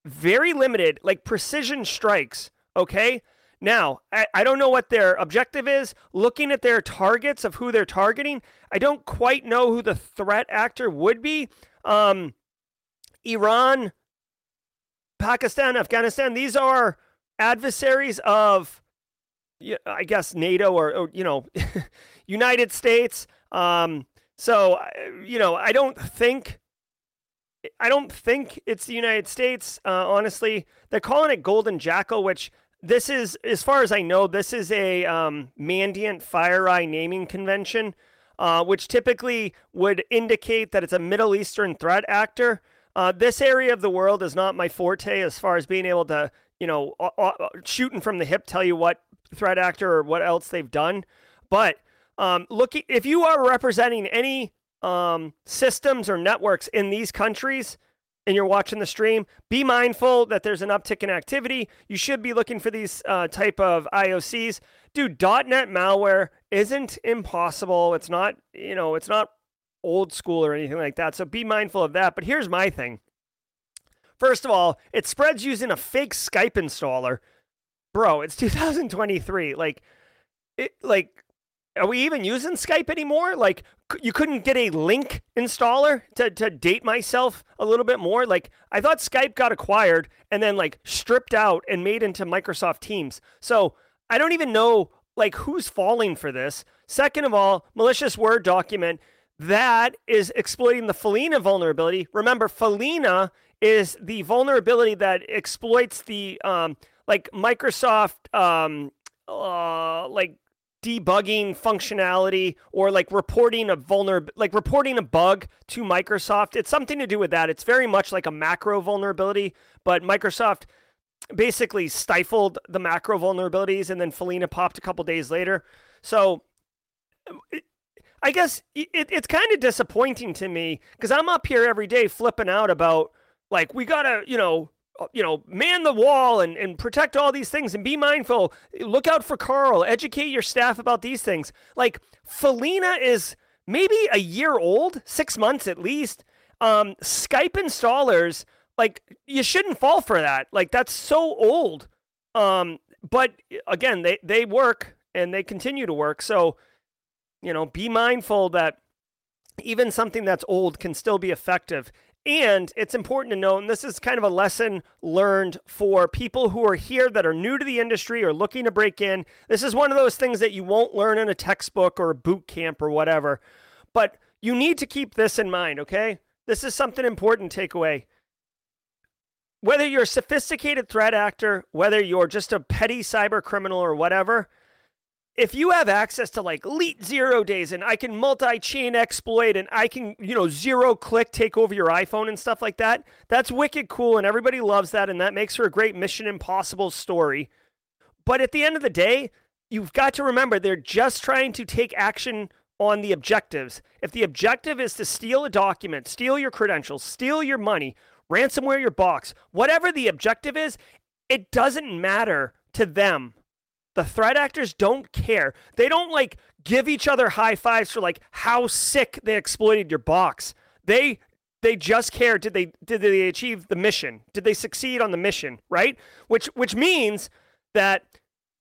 very limited like precision strikes Okay. Now, I, I don't know what their objective is. Looking at their targets of who they're targeting, I don't quite know who the threat actor would be. Um, Iran, Pakistan, Afghanistan, these are adversaries of, I guess, NATO or, or you know, United States. Um, so, you know, I don't think I don't think it's the United States. Uh, honestly, they're calling it Golden Jackal, which this is, as far as I know, this is a um, Mandiant FireEye naming convention, uh, which typically would indicate that it's a Middle Eastern threat actor. Uh, this area of the world is not my forte as far as being able to, you know, uh, uh, shooting from the hip, tell you what threat actor or what else they've done. But um, looking, if you are representing any um, systems or networks in these countries and you're watching the stream, be mindful that there's an uptick in activity. You should be looking for these uh, type of IOCs. Dude, .NET malware isn't impossible. It's not, you know, it's not old school or anything like that. So be mindful of that. But here's my thing. First of all, it spreads using a fake Skype installer. Bro, it's 2023. Like, it, like are we even using Skype anymore? Like, you couldn't get a Lync installer to, to date myself a little bit more. Like, I thought Skype got acquired and then like stripped out and made into Microsoft Teams. So I don't even know like who's falling for this. Second of all, malicious Word document that is exploiting the Follina vulnerability. Remember, Follina is the vulnerability that exploits the um, like Microsoft um, uh, like debugging functionality or like reporting a vulnerable like reporting a bug to Microsoft. It's something to do with that. It's very much like a macro vulnerability, but Microsoft basically stifled the macro vulnerabilities and then Follina popped a couple days later. So I guess it, it's kind of disappointing to me because I'm up here every day flipping out about like we gotta, you know, you know, man the wall and, and protect all these things and be mindful. Look out for Carl. Educate your staff about these things. Like Follina is maybe a year old, six months at least. Um, Skype installers, like you shouldn't fall for that. Like that's so old. Um, but again, they they work and they continue to work. So, you know, be mindful that even something that's old can still be effective. And it's important to know, and this is kind of a lesson learned for people who are here that are new to the industry or looking to break in. This is one of those things that you won't learn in a textbook or a boot camp or whatever. But you need to keep this in mind, okay? This is something important takeaway. Whether you're a sophisticated threat actor, whether you're just a petty cyber criminal or whatever, if you have access to like elite zero days and I can multi-chain exploit and I can, you know, zero click take over your iPhone and stuff like that, that's wicked cool and everybody loves that and that makes for a great Mission Impossible story. But at the end of the day, you've got to remember they're just trying to take action on the objectives. If the objective is to steal a document, steal your credentials, steal your money, ransomware your box, whatever the objective is, it doesn't matter to them the threat actors don't care. They don't like give each other high fives for like how sick they exploited your box. They they just care did they did they achieve the mission? Did they succeed on the mission, right? Which which means that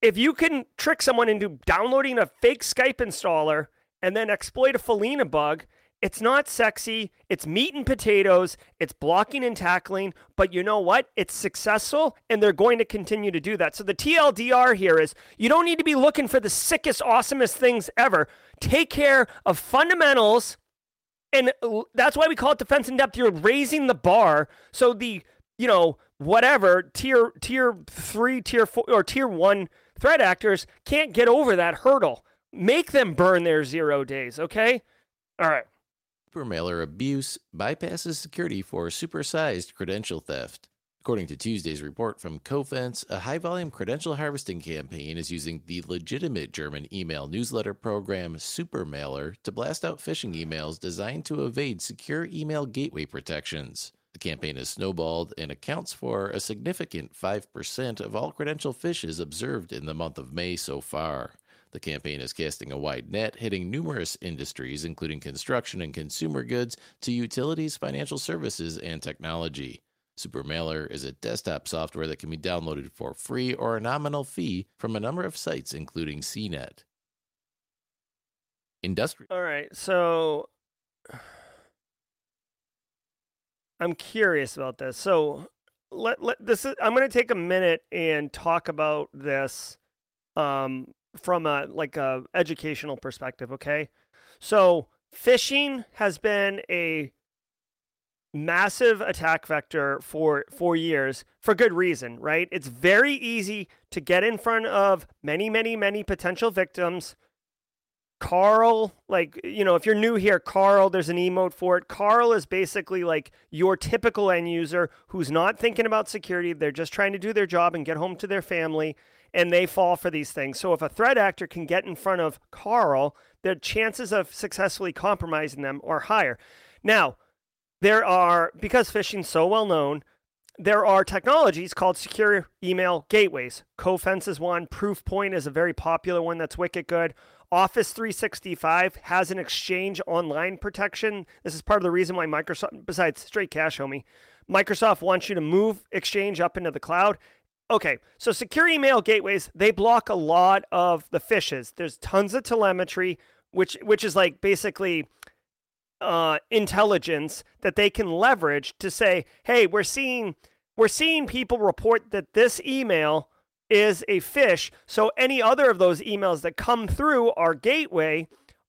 if you can trick someone into downloading a fake Skype installer and then exploit a Follina bug, it's not sexy. It's meat and potatoes. It's blocking and tackling. But you know what? It's successful, and they're going to continue to do that. So the TLDR here is you don't need to be looking for the sickest, awesomest things ever. Take care of fundamentals. And that's why we call it defense in depth. You're raising the bar. So the, you know, whatever tier tier three, tier four, or tier one threat actors can't get over that hurdle. Make them burn their zero days, okay? All right supermailer abuse bypasses security for supersized credential theft. According to Tuesday's report from Cofense, a high volume credential harvesting campaign is using the legitimate German email newsletter program Supermailer to blast out phishing emails designed to evade secure email gateway protections. The campaign has snowballed and accounts for a significant 5% of all credential phishes observed in the month of May so far. The campaign is casting a wide net, hitting numerous industries, including construction and consumer goods, to utilities, financial services, and technology. Supermailer is a desktop software that can be downloaded for free or a nominal fee from a number of sites, including CNET. Industry. All right, so I'm curious about this. So let, let this is, I'm going to take a minute and talk about this um, from a like a educational perspective, okay? So phishing has been a massive attack vector for for years for good reason, right? It's very easy to get in front of many, many, many potential victims. Carl, like, you know, if you're new here, Carl, there's an emote for it. Carl is basically like your typical end user who's not thinking about security. They're just trying to do their job and get home to their family and they fall for these things. So if a threat actor can get in front of Carl, the chances of successfully compromising them are higher. Now, there are because phishing's so well known, there are technologies called secure email gateways. Cofense is one. Proofpoint is a very popular one that's wicked good. Office 365 has an exchange online protection. This is part of the reason why Microsoft, besides straight cash, homie, Microsoft wants you to move Exchange up into the cloud. Okay, so secure email gateways, they block a lot of the fishes. There's tons of telemetry, which which is like basically uh, intelligence that they can leverage to say, hey, we're seeing we're seeing people report that this email is a fish. So any other of those emails that come through our gateway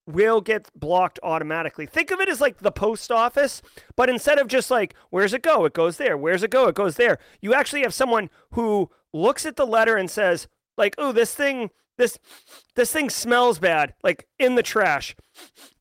will get blocked automatically. Think of it as like the post office, but instead of just like, where's it go? It goes there. Where's it go? It goes there. You actually have someone who looks at the letter and says, like, oh, this thing, this this thing smells bad, like in the trash.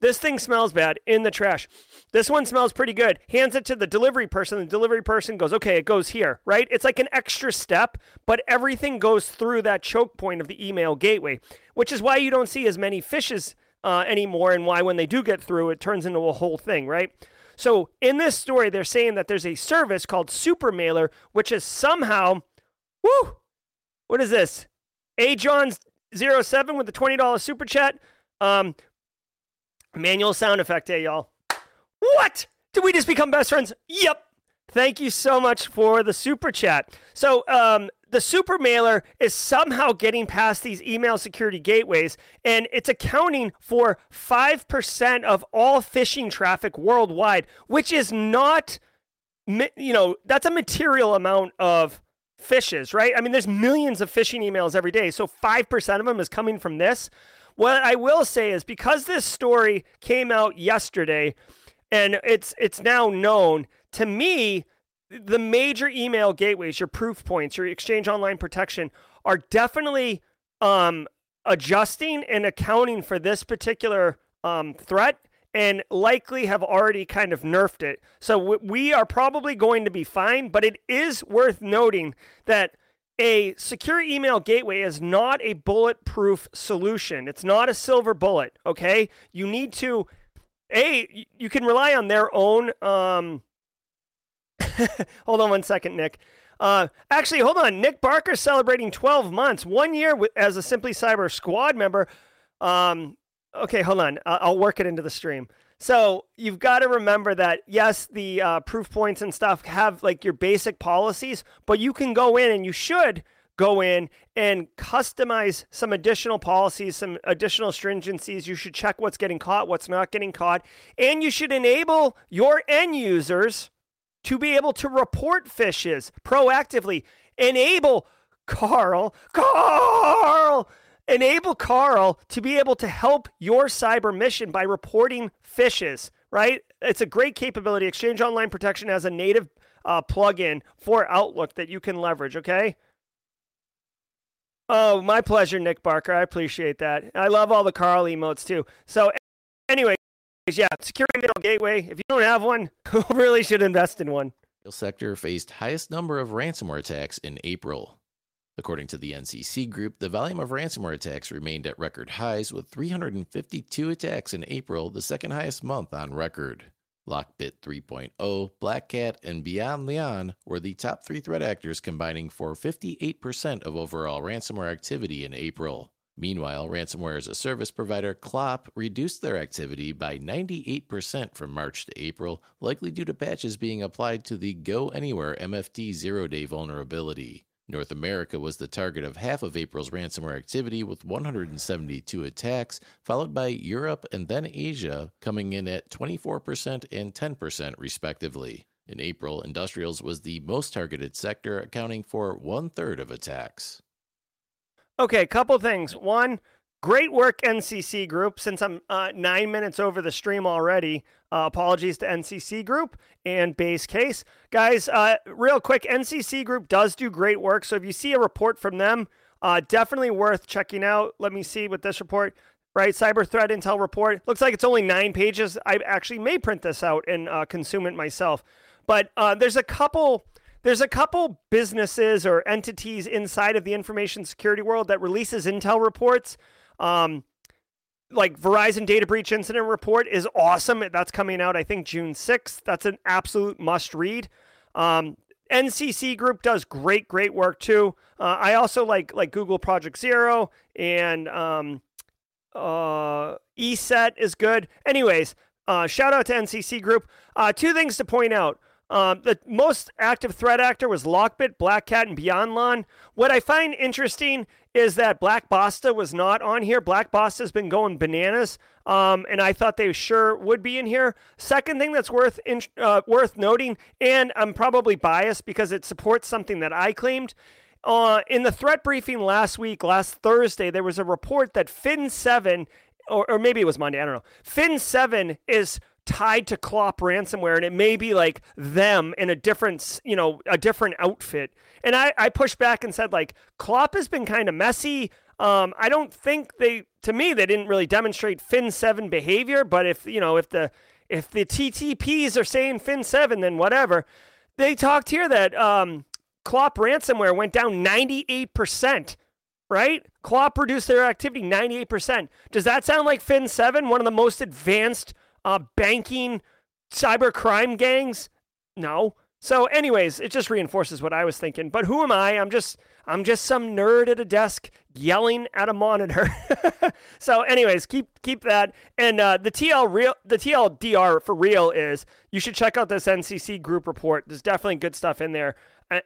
This thing smells bad in the trash. This one smells pretty good. Hands it to the delivery person. The delivery person goes, okay, it goes here, right? It's like an extra step, but everything goes through that choke point of the email gateway, which is why you don't see as many phishes uh, anymore and why when they do get through, it turns into a whole thing, right? So in this story, they're saying that there's a service called Supermailer, which is somehow, whoo, what is this? A John's 07 with the $20 super chat. Um, manual sound effect, hey, y'all. What? Did we just become best friends? Yep. Thank you so much for the super chat. So, um, the super mailer is somehow getting past these email security gateways, and it's accounting for 5% of all phishing traffic worldwide, which is not, you know, that's a material amount of fishes right? I mean, there's millions of phishing emails every day. So 5% of them is coming from this. What I will say is because this story came out yesterday and it's it's now known, to me, the major email gateways, your Proofpoints, your exchange online protection are definitely um, adjusting and accounting for this particular um, threat and likely have already kind of nerfed it. So we are probably going to be fine, but it is worth noting that a secure email gateway is not a bulletproof solution. It's not a silver bullet, okay? You need to a you can rely on their own um hold on one second, Nick. Uh, actually, hold on. Nick Barker celebrating 12 months, one year with, as a Simply Cyber squad member. Um, okay, hold on. I'll, I'll work it into the stream. So you've got to remember that yes, the uh, Proofpoints and stuff have like your basic policies, but you can go in and you should go in and customize some additional policies, some additional stringencies. You should check what's getting caught, what's not getting caught, and you should enable your end users to be able to report fishes proactively. Enable Carl, Carl, enable Carl to be able to help your cyber mission by reporting fishes, right? It's a great capability. Exchange Online Protection has a native uh, plugin for Outlook that you can leverage, okay? Oh, my pleasure, Nick Barker. I appreciate that. I love all the Carl emotes too. So, anyway, yeah, secure email gateway. If you don't have one, really should invest in one. The sector faced highest number of ransomware attacks in April. According to the NCC Group, the volume of ransomware attacks remained at record highs with 352 attacks in April, the second highest month on record. Lockbit 3.0, Black Cat, and BianLian were the top three threat actors, combining for 58% of overall ransomware activity in April. Meanwhile, ransomware as a service provider Clop reduced their activity by 98% from March to April, likely due to patches being applied to the Go Anywhere MFT zero day vulnerability. North America was the target of half of April's ransomware activity with 172 attacks, followed by Europe and then Asia, coming in at 24% and 10% respectively. In April, industrials was the most targeted sector, accounting for one third of attacks. Okay, couple things. One, great work, NCC Group. Since I'm uh, nine minutes over the stream already, uh, apologies to NCC Group and Base Case. Guys, uh, real quick, NCC Group does do great work. So if you see a report from them, uh, definitely worth checking out. Let me see with this report. Right, Cyber Threat Intel report. Looks like it's only nine pages. I actually may print this out and uh, consume it myself. But uh, there's a couple there's a couple businesses or entities inside of the information security world that releases intel reports. Um, like Verizon data breach incident report is awesome. That's coming out, I think, June 6th. That's an absolute must read. Um, NCC Group does great, great work too. Uh, I also like like Google Project Zero and um, uh, ESET is good. Anyways, uh, shout out to NCC Group. Uh, two things to point out. Um, the most active threat actor was Lockbit, Black Cat, and BianLian. What I find interesting is that Black Basta was not on here. Black Basta's been going bananas, um, and I thought they sure would be in here. Second thing that's worth in, uh, worth noting, and I'm probably biased because it supports something that I claimed. Uh, in the threat briefing last week, last Thursday, there was a report that Fin7, or, or maybe it was Monday, I don't know. Fin7 is tied to Clop ransomware and it may be like them in a different, you know, a different outfit. And I, I pushed back and said like Clop has been kind of messy. Um, I don't think they, to me, they didn't really demonstrate Fin seven behavior. But if you know, if the if the TTPs are saying Fin seven, then whatever. They talked here that um, Clop ransomware went down ninety eight percent. Right? Clop reduced their activity 98%. Does that sound like Fin 7, one of the most advanced uh, banking cyber crime gangs? No. So, anyways, it just reinforces what I was thinking. But who am I? I'm just I'm just some nerd at a desk yelling at a monitor. so, anyways, keep keep that. And uh, the TL real the TLDR for real is you should check out this NCC group report. There's definitely good stuff in there.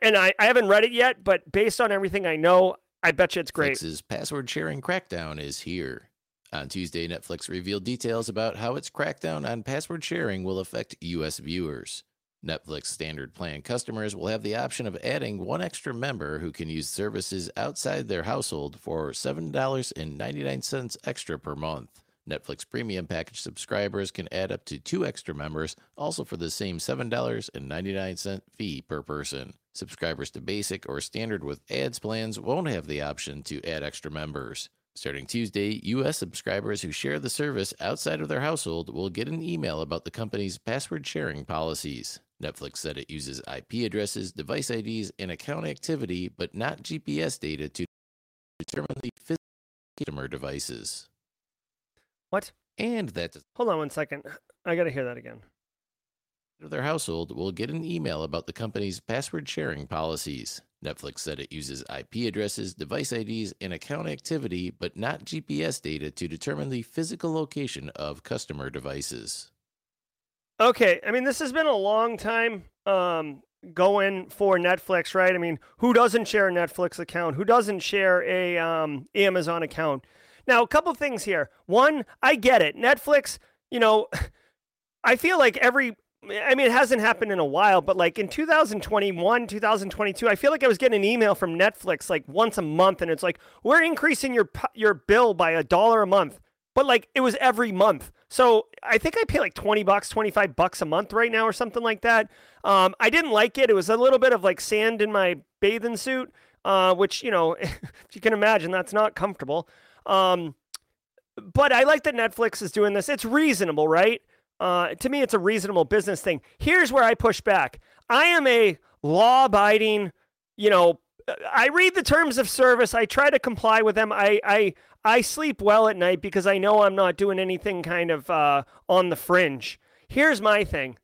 And I, I haven't read it yet, but based on everything I know, I bet you it's great. Netflix's password sharing crackdown is here. On Tuesday, Netflix revealed details about how its crackdown on password sharing will affect U.S. viewers. Netflix standard plan customers will have the option of adding one extra member who can use services outside their household for $7.99 extra per month. Netflix premium package subscribers can add up to two extra members, also for the same $7.99 fee per person. Subscribers to basic or standard with ads plans won't have the option to add extra members. Starting Tuesday, U.S. subscribers who share the service outside of their household will get an email about the company's password sharing policies. Netflix said it uses IP addresses, device IDs, and account activity, but not GPS data to determine the physical customer devices. What? And that Hold on one second. I got to hear that again. Their household will get an email about the company's password sharing policies. Netflix said it uses IP addresses, device IDs, and account activity, but not GPS data to determine the physical location of customer devices. Okay, I mean this has been a long time um, going for Netflix, right? I mean, who doesn't share a Netflix account? Who doesn't share a um, Amazon account? Now, a couple things here. One, I get it. Netflix, you know, I feel like every I mean, it hasn't happened in a while, but like in 2021, 2022, I feel like I was getting an email from Netflix like once a month, and it's like we're increasing your your bill by a dollar a month, but like it was every month. So I think I pay like 20 bucks, 25 bucks a month right now, or something like that. Um, I didn't like it. It was a little bit of like sand in my bathing suit, uh, which you know, if you can imagine, that's not comfortable. Um, but I like that Netflix is doing this. It's reasonable, right? Uh, to me, it's a reasonable business thing. Here's where I push back. I am a law abiding, you know, I read the terms of service. I try to comply with them. I, I, I sleep well at night because I know I'm not doing anything kind of uh, on the fringe. Here's my thing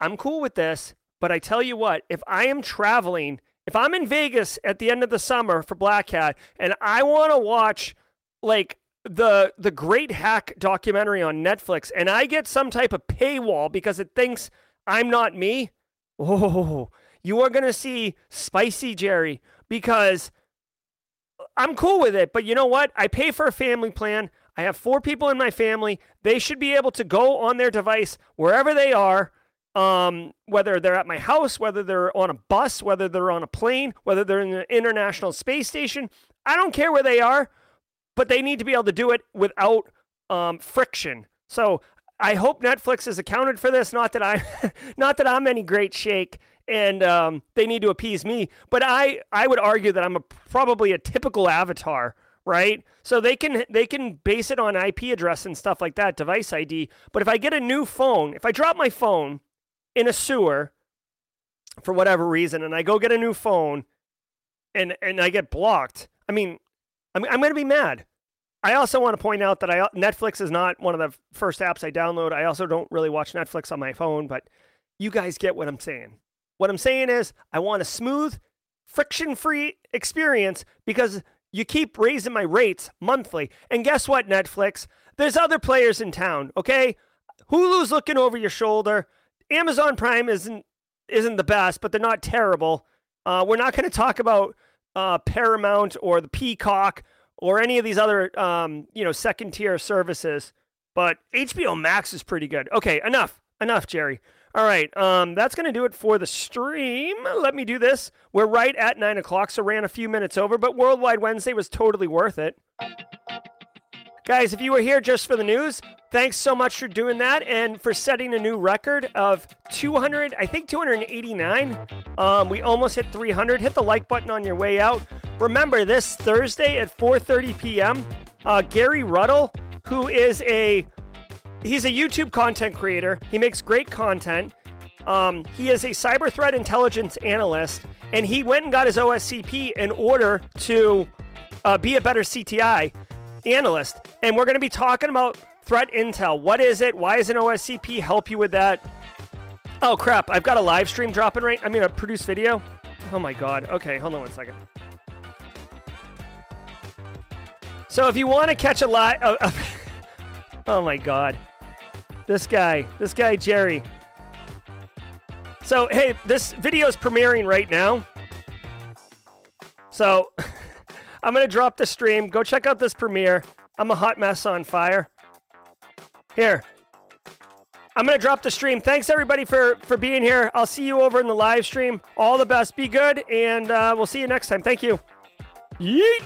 I'm cool with this, but I tell you what, if I am traveling, if I'm in Vegas at the end of the summer for Black Hat and I want to watch like the the Great Hack documentary on Netflix and I get some type of paywall because it thinks I'm not me, oh, you are going to see spicy Jerry because I'm cool with it, but you know what? I pay for a family plan. I have four people in my family. They should be able to go on their device wherever they are, um, whether they're at my house, whether they're on a bus, whether they're on a plane, whether they're in the International Space Station. I don't care where they are but they need to be able to do it without um, friction. So I hope Netflix has accounted for this. Not that I, not that I'm any great shake, and um, they need to appease me. But I, I would argue that I'm a, probably a typical avatar, right? So they can they can base it on IP address and stuff like that, device ID. But if I get a new phone, if I drop my phone in a sewer for whatever reason, and I go get a new phone, and and I get blocked, I mean, I'm I'm to be mad. I also want to point out that I Netflix is not one of the first apps I download. I also don't really watch Netflix on my phone, but you guys get what I'm saying. What I'm saying is I want a smooth, friction-free experience because you keep raising my rates monthly. And guess what, Netflix? There's other players in town, okay? Hulu's looking over your shoulder. Amazon Prime isn't isn't the best, but they're not terrible. Uh, we're not going to talk about uh, Paramount or the Peacock or any of these other um, you know second tier services. But HBO Max is pretty good. Okay, enough, enough, Jerry. All right, um, that's going to do it for the stream. Let me do this. We're right at nine o'clock, so ran a few minutes over, but Worldwide Wednesday was totally worth it. Guys, if you were here just for the news, thanks so much for doing that and for setting a new record of 200, I think 289. Um, we almost hit 300. Hit the like button on your way out. Remember, this Thursday at 4:30 p.m., uh, Gary Ruddell, who is a he's a YouTube content creator. He makes great content. Um, he is a cyber threat intelligence analyst, and he went and got his OSCP in order to uh, be a better CTI analyst. And we're going to be talking about threat intel. What is it? Why does an OSCP help you with that? Oh crap! I've got a live stream dropping right. I mean, a produced video. Oh my god. Okay, hold on one second. So if you want to catch a lot of, of Oh my god. This guy, this guy Jerry. So, hey, this video is premiering right now. So, I'm going to drop the stream. Go check out this premiere. I'm a hot mess on fire. Here. I'm going to drop the stream. Thanks everybody for for being here. I'll see you over in the live stream. All the best. Be good and uh, we'll see you next time. Thank you. Yeet.